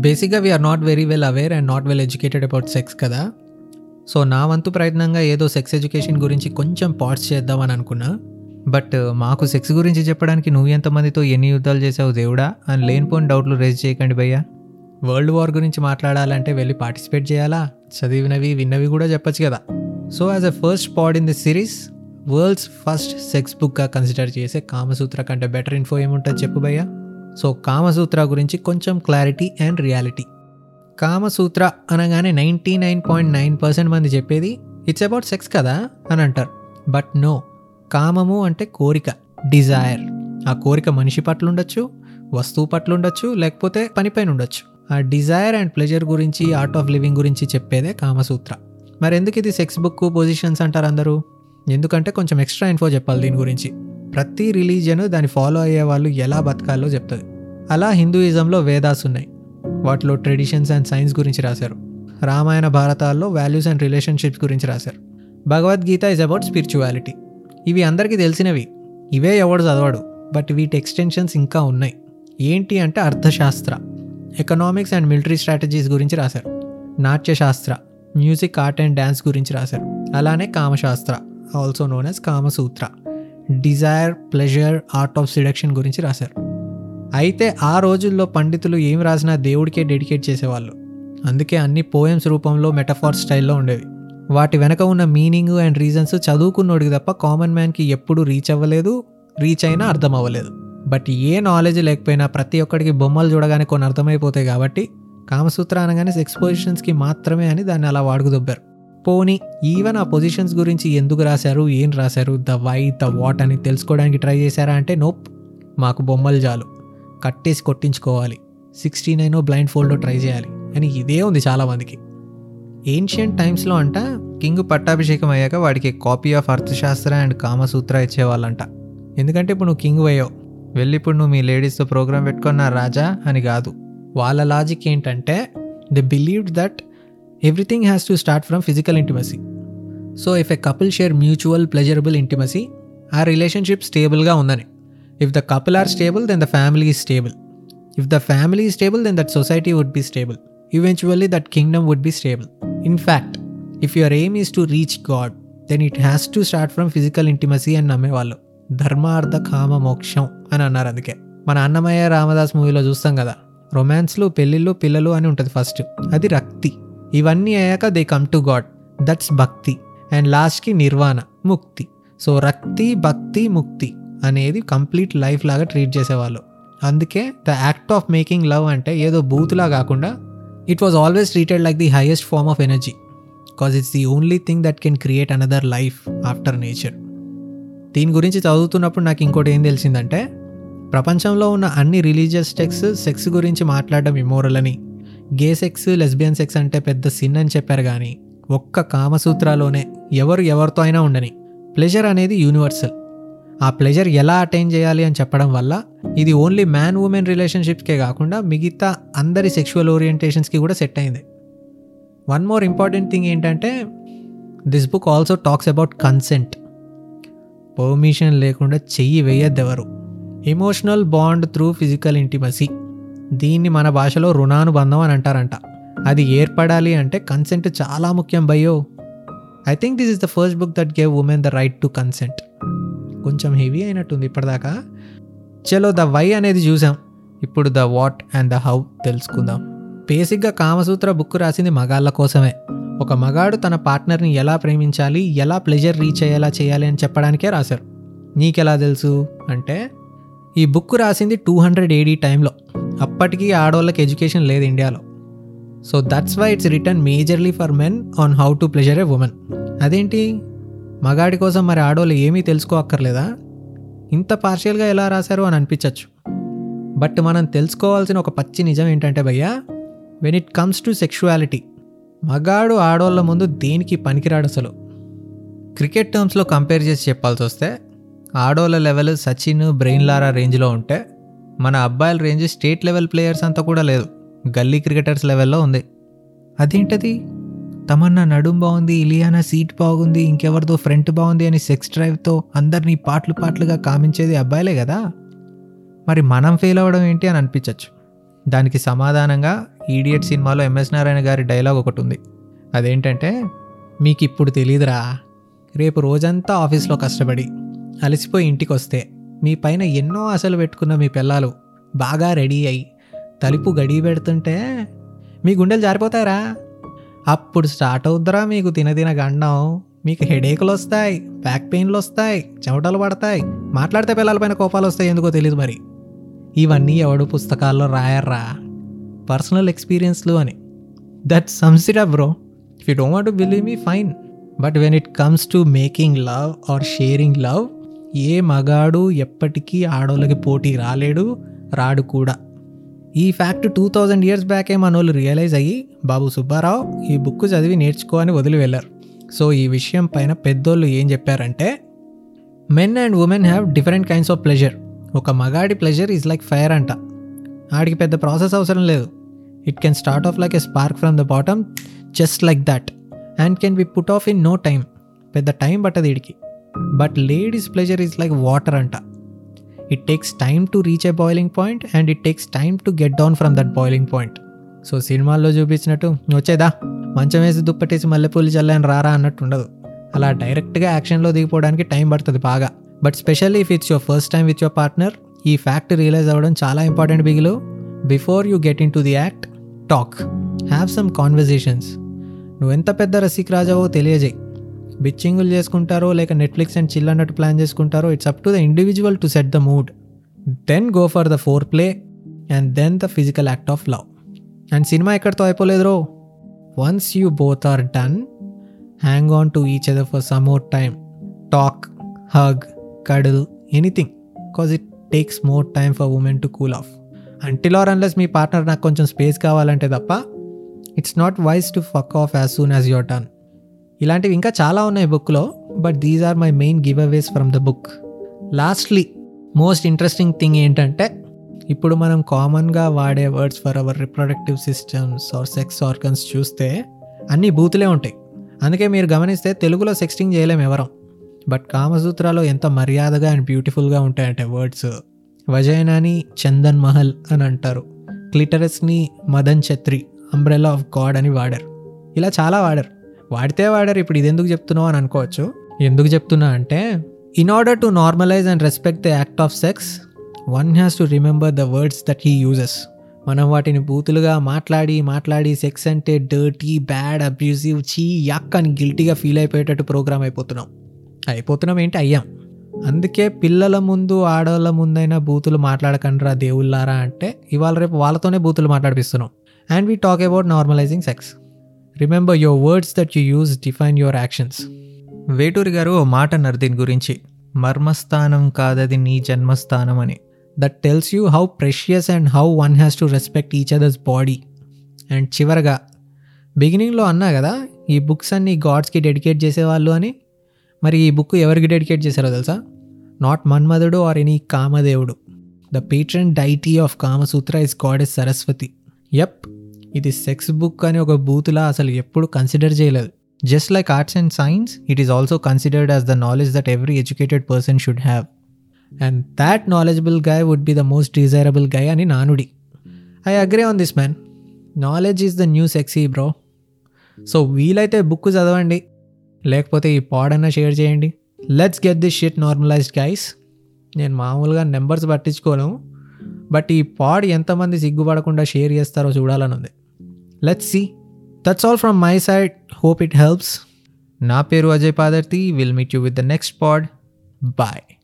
బేసిక్గా we're not very well aware and not well educated about sex కదా. So నా వంతు ప్రయత్నంగా ఏదో సెక్స్ ఎడ్యుకేషన్ గురించి కొంచెం పాట్స్ చేద్దామని అనుకున్నా. బట్ uh, మాకు సెక్స్ గురించి చెప్పడానికి నువ్వు ఎంతమందితో ఎన్ని యుద్ధాలు చేసావు దేవుడా? అని లేనిపోని డౌట్లు రేజ్ చేయకండి భయ్యా. వరల్డ్ వార్ గురించి మాట్లాడాలంటే వెళ్ళి పార్టిసిపేట్ చేయాలా? చదివినవి విన్నవి కూడా చెప్పొచ్చు కదా. So as a first pod in the series world's first sex బుక్గా consider చేసే కామసూత్ర కంటే బెటర్ ఇన్ఫో ఏముంటుంది చెప్పు భయ్యా. సో కామసూత్ర గురించి కొంచెం క్లారిటీ అండ్ రియాలిటీ. కామసూత్ర అనగానే ninety nine point nine percent మంది చెప్పేది ఇట్స్ అబౌట్ సెక్స్ కదా? అని అంటారు. బట్ నో కామము అంటే కోరిక డిజైర్ ఆ కోరిక మనిషి పట్ల ఉండొచ్చు వస్తువు పట్ల ఉండొచ్చు లేకపోతే పనిపైన ఉండొచ్చు. ఆ డిజైర్ అండ్ ప్లెజర్ గురించి ఆర్ట్ ఆఫ్ లివింగ్ గురించి చెప్పేదే కామసూత్ర. మరి ఎందుకు ఇది సెక్స్ బుక్ పొజిషన్స్ అంటారు అందరూ? ఎందుకంటే కొంచెం ఎక్స్ట్రా ఇన్ఫో చెప్పాలి దీని గురించి. ప్రతి రిలీజియన్ దాన్ని ఫాలో అయ్యే వాళ్ళు ఎలా బతకాలో చెప్తుంది అలా హిందూయిజంలో వేదాస్ ఉన్నాయి. వాటిలో ట్రెడిషన్స్ అండ్ సైన్స్ గురించి రాశారు. రామాయణ భారతాల్లో వాల్యూస్ అండ్ రిలేషన్షిప్స్ గురించి రాశారు. Bhagavad Gita is about spirituality. ఇవి అందరికీ తెలిసినవి. ఇవే ఎవడు చదవడు. బట్ వీటి ఎక్స్టెన్షన్స్ ఇంకా ఉన్నాయి. ఏంటి అంటే అర్థశాస్త్ర. ఎకనామిక్స్ అండ్ మిలిటరీ స్ట్రాటజీస్ గురించి రాశారు. Natyashastra. Music art and dance గురించి రాశారు. అలానే Kamashastra also known as Kamasutra. Desire pleasure art of seduction గురించి రాశారు. అయితే ఆ రోజుల్లో పండితులు ఏం రాసినా దేవుడికే డెడికేట్ చేసేవాళ్ళు. అందుకే అన్ని పోయమ్స్ రూపంలో మెటఫార్ స్టైల్లో ఉండేవి. వాటి వెనక ఉన్న మీనింగ్ అండ్ రీజన్స్ చదువుకున్నోడికి తప్ప కామన్ మ్యాన్కి ఎప్పుడు రీచ్ అవ్వలేదు రీచ్ అయినా అర్థం అవ్వలేదు. బట్ ఏ నాలెడ్జ్ లేకపోయినా ప్రతి ఒక్కడికి బొమ్మలు చూడగానే కొన్ని అర్థమైపోతాయి కాబట్టి కామసూత్ర అనగానే ఎక్స్పోజిషన్స్కి మాత్రమే అని దాన్ని అలా వాడుకుదొబ్బారు. పోనీ ఈవెన్ ఆ పొజిషన్స్ గురించి ఎందుకు రాశారు ఏం రాశారు ద వై ద వాట్ అని తెలుసుకోవడానికి ట్రై చేశారా అంటే నోప్ మాకు బొమ్మలు చాలు. కట్టేసి కొట్టించుకోవాలి. సిక్స్టీ నైన్ బ్లైండ్ ఫోల్డ్లో ట్రై చేయాలి అని ఇదే ఉంది చాలామందికి. ఏన్షియంట్ టైమ్స్లో అంట కింగ్ పట్టాభిషేకం అయ్యాక వాడికి copy of Arthashastra and Kamasutra ఇచ్చేవాళ్ళంట. ఎందుకంటే ఇప్పుడు నువ్వు కింగ్ అయ్యావు. వెళ్ళి ఇప్పుడు నువ్వు మీ లేడీస్తో ప్రోగ్రామ్ పెట్టుకున్న రాజా అని కాదు. వాళ్ళ లాజిక్ ఏంటంటే the believed that everything has to start from physical intimacy so if a couple share mutual pleasurable intimacy ఆ రిలేషన్షిప్ స్టేబుల్గా ఉందని if the couple are stable then the family is stable if the family is stable then that society would be stable eventually that kingdom would be stable in fact if your aim is to reach god then it has to start from physical intimacy అని నమ్మేవాళ్ళు ధర్మార్థ కామ మోక్షం అని అన్నారు అందుకే. మన అన్నమయ్య రామదాస్ మూవీలో చూస్తాం కదా. రొమాన్స్లు పెళ్ళిళ్ళు పిల్లలు అని ఉంటుంది ఫస్ట్ అది రక్త ఇవన్నీ అయ్యాక they come to god that's bhakti and లాస్ట్కి నిర్వాణ ముక్తి సో రక్తి భక్తి ముక్తి అనేది కంప్లీట్ లైఫ్ లాగా ట్రీట్ చేసేవాళ్ళు. అందుకే the act of making love అంటే ఏదో బూత్లా కాకుండా it was always treated like the highest form of energy because it's the only thing that can create another life after nature దీని గురించి చదువుతున్నప్పుడు నాకు ఇంకోటి ఏం తెలిసిందంటే ప్రపంచంలో ఉన్న అన్ని రిలీజియస్ టెక్స్ సెక్స్ గురించి మాట్లాడడం ఇమోరల్ అని. గే సెక్స్ లెస్బియన్ సెక్స్ అంటే పెద్ద సిన్ అని చెప్పారు కానీ ఒక్క కామసూత్రాలోనే ఎవరు ఎవరితో అయినా ఉండని. ప్లెజర్ అనేది యూనివర్సల్. ఆ ప్లెజర్ ఎలా అటైన్ చేయాలి అని చెప్పడం వల్ల ఇది ఓన్లీ మ్యాన్ ఉమెన్ రిలేషన్షిప్స్కే కాకుండా మిగతా అందరి సెక్షువల్ ఓరియంటేషన్స్కి కూడా సెట్ అయింది. వన్ మోర్ ఇంపార్టెంట్ థింగ్ ఏంటంటే this book also talks about consent. Permission లేకుండా చెయ్యి వేయద్దెవరు emotional bond through physical intimacy. దీన్ని మన భాషలో రుణానుబంధం అని అంటారంట. అది ఏర్పడాలి అంటే కన్సెంట్ చాలా ముఖ్యం భయ్యో. I think this is the first book that gave women the right to consent కొంచెం హెవీ అయినట్టుంది ఇప్పటిదాకా. చలో ద వై అనేది చూసాం. ఇప్పుడు the what and the how తెలుసుకుందాం. బేసిక్గా కామసూత్ర బుక్ రాసింది మగాళ్ళ కోసమే. ఒక మగాడు తన పార్ట్నర్ని ఎలా ప్రేమించాలి ఎలా ప్లెజర్ రీచ్ అయ్యేలా చేయాలి అని చెప్పడానికే రాశారు. నీకెలా తెలుసు? అంటే ఈ బుక్ రాసింది టూ హండ్రెడ్ ఏడీ టైంలో. అప్పటికి ఆడవాళ్ళకి ఎడ్యుకేషన్ లేదు ఇండియాలో. So that's why it's return majorly for men on how to pleasure a women అదేంటి? మగాడి కోసం మరి ఆడవాళ్ళు ఏమీ తెలుసుకోక్కర్లేదా? ఇంత పార్షియల్గా ఎలా రాశారు అని అనిపించవచ్చు బట్ మనం తెలుసుకోవాల్సిన ఒక పచ్చి నిజం ఏంటంటే భయ్యా when it comes to sexuality మగాడు ఆడవాళ్ళ ముందు దేనికి పనికిరాడు అసలు? క్రికెట్ టర్మ్స్లో కంపేర్ చేసి చెప్పాల్సి వస్తే ఆడోళ్ళ లెవెల్ సచిన్ బ్రెయిన్ లారా రేంజ్లో ఉంటే మన అబ్బాయిల రేంజ్ స్టేట్ లెవెల్ ప్లేయర్స్ అంతా కూడా లేదు. గల్లీ క్రికెటర్స్ లెవెల్లో ఉంది. అదేంటది? తమన్నా నడుం బాగుంది ఇలియానా సీట్ బాగుంది ఇంకెవరిదో ఫ్రంట్ బాగుంది అని సెక్స్ డ్రైవ్తో అందరినీ పాటలు పాటలుగా కామించేది అబ్బాయిలే కదా? మరి మనం ఫెయిల్ అవ్వడం ఏంటి అని అనిపించవచ్చు దానికి సమాధానంగా ఈడియట్ సినిమాలో ఎంఎస్ నారాయణ గారి డైలాగ్ ఒకటి ఉంది. అదేంటంటే మీకు ఇప్పుడు తెలియదురా రేపు రోజంతా ఆఫీస్లో కష్టపడి అలసిపోయి ఇంటికి వస్తే మీ పైన ఎన్నో ఆశలు పెట్టుకున్న మీ పిల్లలు బాగా రెడీ అయ్యి తలుపు గడి పెడుతుంటే మీ గుండెలు జారిపోతారా అప్పుడు స్టార్ట్ అవుద్దరా మీకు తినదిన గండం. మీకు హెడేకులు వస్తాయి బ్యాక్ పెయిన్లు వస్తాయి చెమటలు పడతాయి. మాట్లాడితే పిల్లలపైన కోపాలు వస్తాయి ఎందుకో తెలియదు మరి. ఇవన్నీ ఎవడు పుస్తకాల్లో రాయర్రా. పర్సనల్ ఎక్స్పీరియన్స్లు అని. That sums it bro. If you don't want to believe me fine. But when it comes to making love or sharing love ఏ మగాడు ఎప్పటికీ ఆడోళ్ళకి పోటీ రాలేడు రాడు కూడా. ఈ ఫ్యాక్ట్ టూ థౌజండ్ ఇయర్స్ బ్యాకే మనోళ్ళు రియలైజ్ అయ్యి బాబు సుబ్బారావు ఈ బుక్ చదివి నేర్చుకో అని వదిలి వెళ్ళారు. సో ఈ విషయం పైన పెద్దోళ్ళు ఏం చెప్పారంటే men and women have different kinds of pleasure ఒక మగాడి ప్లెజర్ ఈజ్ లైక్ ఫైర్ అంట. ఆడికి పెద్ద ప్రాసెస్ అవసరం లేదు. It can start off like a spark from the bottom just like that and can be put off in no time పెద్ద time పట్టదు వీడికి but ladies pleasure is like water అంట it takes time to reach a boiling point and it takes time to get down from that boiling point so సినిమాల్లో చూపించినట్టు వచ్చేదా మంచం వేసి దుప్పటేసి మల్లెపూలు చల్లని రారా అన్నట్టు ఉండదు. అలా డైరెక్ట్గా యాక్షన్లో దిగిపోవడానికి టైం పడుతుంది బాగా. But specially if it's your first time with your partner ఈ ఫ్యాక్ట్ రియలైజ్ అవ్వడం చాలా important బిగిలు. Before you get into the act talk have some conversations నువ్వెంత పెద్ద రసిక్ రాజావో తెలియజేయి. బిచ్చింగులు చేసుకుంటారో లేక నెట్ఫ్లిక్స్ అండ్ చిల్ అన్నట్టు ప్లాన్ చేసుకుంటారో it's up to the individual to set the mood then go for the foreplay and then the physical act of love and cinema ఎక్కడితో అయిపోలేదురో? Once you both are done hang on to each other for some more time talk hug cuddle anything because it takes more time for women to cool off until or unless me partner నాకు కొంచెం space కావాలంటే తప్ప it's not wise to fuck off as soon as your turn ఇలాంటివి ఇంకా చాలా ఉన్నాయి బుక్లో but these are my main giveaways from the book lastly most interesting thing ఏంటంటే ఇప్పుడు మనం కామన్గా వాడే words for our reproductive systems or sex organs చూస్తే అన్నీ బూతులే ఉంటాయి. అందుకే మీరు గమనిస్తే తెలుగులో సెక్స్టింగ్ చేయలేం ఎవరం. బట్ కామసూత్రాలో ఎంత మర్యాదగా అండ్ బ్యూటిఫుల్గా ఉంటాయంటే వర్డ్స్ వజైనాని చందన్ మహల్ అని అంటారు. క్లిటరస్ని మదన్ ఛత్రి అంబ్రెలా ఆఫ్ గాడ్ అని వాడారు. ఇలా చాలా వాడారు. వాడితే వాడారు ఇప్పుడు ఇది ఎందుకు చెప్తున్నావు అని అనుకోవచ్చు. ఎందుకు చెప్తున్నా అంటే in order to normalize and respect the act of sex one has to remember the words that he uses మనం వాటిని బూతులుగా మాట్లాడి మాట్లాడి సెక్స్ అంటే డర్టీ బ్యాడ్ అబ్యూజివ్ చీ యక్ అని గిల్టీగా ఫీల్ అయిపోయేటట్టు ప్రోగ్రామ్ అయిపోతున్నాం. అయిపోతున్నాం ఏంటి? అయ్యాం. అందుకే పిల్లల ముందు ఆడవాళ్ళ ముందైనా బూతులు మాట్లాడకండిరా దేవుళ్ళారా అంటే ఇవాళ రేపు వాళ్ళతోనే బూతులు మాట్లాడిపిస్తున్నాం. And we talk about normalizing sex remember your words that you use define your actions Veturi garu ఓ మాట అన్నారు దీని గురించి. మర్మస్థానం కాదది నీ జన్మస్థానం అని that tells you how precious and how one has to respect each others body and చివరగా బిగినింగ్లో అన్నా కదా ఈ బుక్స్ అన్ని గాడ్స్కి డెడికేట్ చేసేవాళ్ళు అని? మరి ఈ బుక్ ఎవరికి డెడికేట్ చేశారో తెలుసా? Not Manmadhudu or any కామదేవుడు. The patron deity of Kamasutra is god is Saraswati yup ఇది సెక్స్ బుక్ అని ఒక బూతులా అసలు ఎప్పుడు కన్సిడర్ చేయలేదు. Just like arts and science it is also considered as the knowledge that every educated person should have and that knowledgeable guy would be the most desirable guy అని నానుడి. I agree on this man knowledge is the new sexy bro so వీలైతే book చదవండి. లేకపోతే ఈ పాడన్నా share చేయండి. Let's get this shit normalized guys నేను మామూలుగా నెంబర్స్ పట్టించుకోను. బట్ ఈ పాడ్ ఎంతమంది సిగ్గుపడకుండా షేర్ చేస్తారో చూడాలని ఉంది let's see. That's all from my side. Hope it helps. Na peru Ajay Padarthi. We'll meet you with the next pod. Bye.